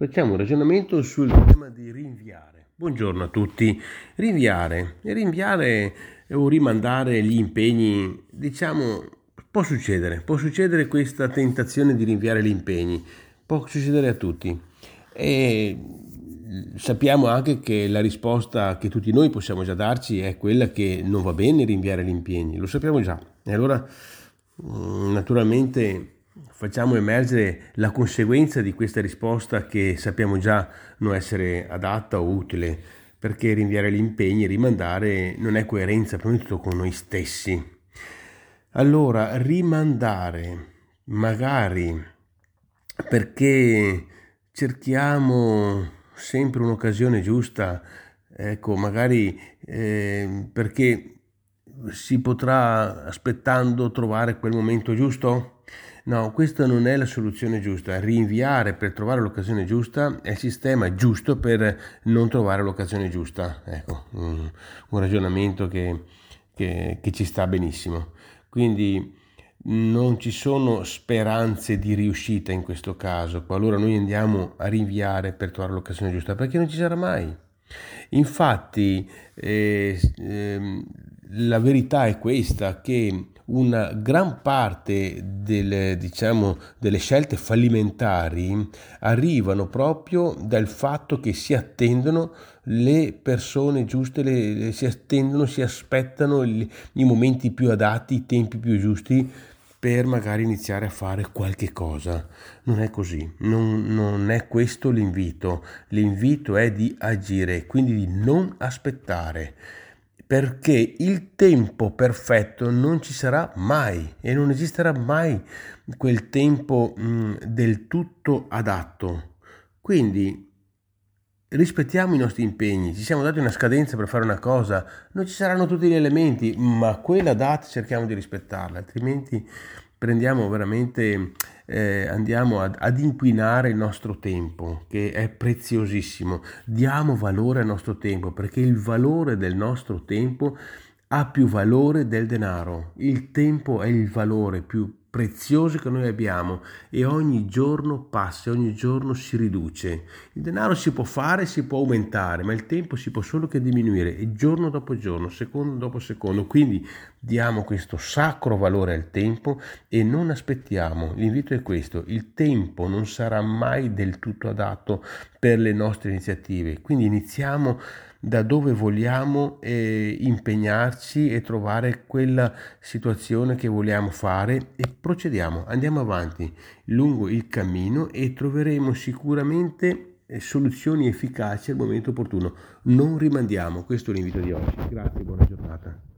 Facciamo un ragionamento sul tema di rinviare. Buongiorno a tutti. Rinviare. Rinviare o rimandare gli impegni, diciamo, può succedere. Può succedere questa tentazione di rinviare gli impegni. Può succedere a tutti. E sappiamo anche che la risposta che tutti noi possiamo già darci è quella che non va bene rinviare gli impegni. Lo sappiamo già. E allora, mm, naturalmente facciamo emergere la conseguenza di questa risposta che sappiamo già non essere adatta o utile, perché rinviare gli impegni, rimandare non è coerenza prima di tutto con noi stessi. Allora, rimandare, magari perché cerchiamo sempre un'occasione giusta, ecco, magari eh, perché si potrà aspettando trovare quel momento giusto? No, questa non è la soluzione giusta. Rinviare per trovare l'occasione giusta è il sistema giusto per non trovare l'occasione giusta. Ecco, un, ragionamento che, che, che ci sta benissimo. Quindi non ci sono speranze di riuscita in questo caso, qualora noi andiamo a rinviare per trovare l'occasione giusta, perché non ci sarà mai. Infatti, eh, eh, la verità è questa, che una gran parte delle, diciamo, delle scelte fallimentari arrivano proprio dal fatto che si attendono le persone giuste, le, le, si attendono, si aspettano i momenti più adatti, i tempi più giusti per magari iniziare a fare qualche cosa. Non è così, non, non è questo l'invito. L'invito è di agire, quindi di non aspettare perché il tempo perfetto non ci sarà mai e non esisterà mai quel tempo mm, del tutto adatto. Quindi rispettiamo i nostri impegni, ci siamo dati una scadenza per fare una cosa, non ci saranno tutti gli elementi, ma quella data cerchiamo di rispettarla, altrimenti prendiamo veramente, eh, andiamo ad, ad, inquinare il nostro tempo, che è preziosissimo. Diamo valore al nostro tempo, perché il valore del nostro tempo ha più valore del denaro. Il tempo è il valore più prezioso che noi abbiamo e ogni giorno passa, ogni giorno si riduce. Il denaro si può fare, si può aumentare, ma il tempo si può solo che diminuire e giorno dopo giorno, secondo dopo secondo. Quindi diamo questo sacro valore al tempo e non aspettiamo. L'invito è questo, il tempo non sarà mai del tutto adatto per le nostre iniziative. Quindi iniziamo da dove vogliamo eh, impegnarci e trovare quella situazione che vogliamo fare e procediamo, andiamo avanti lungo il cammino e troveremo sicuramente eh, soluzioni efficaci al momento opportuno. Non rimandiamo, questo è l'invito di oggi. Grazie, buona giornata.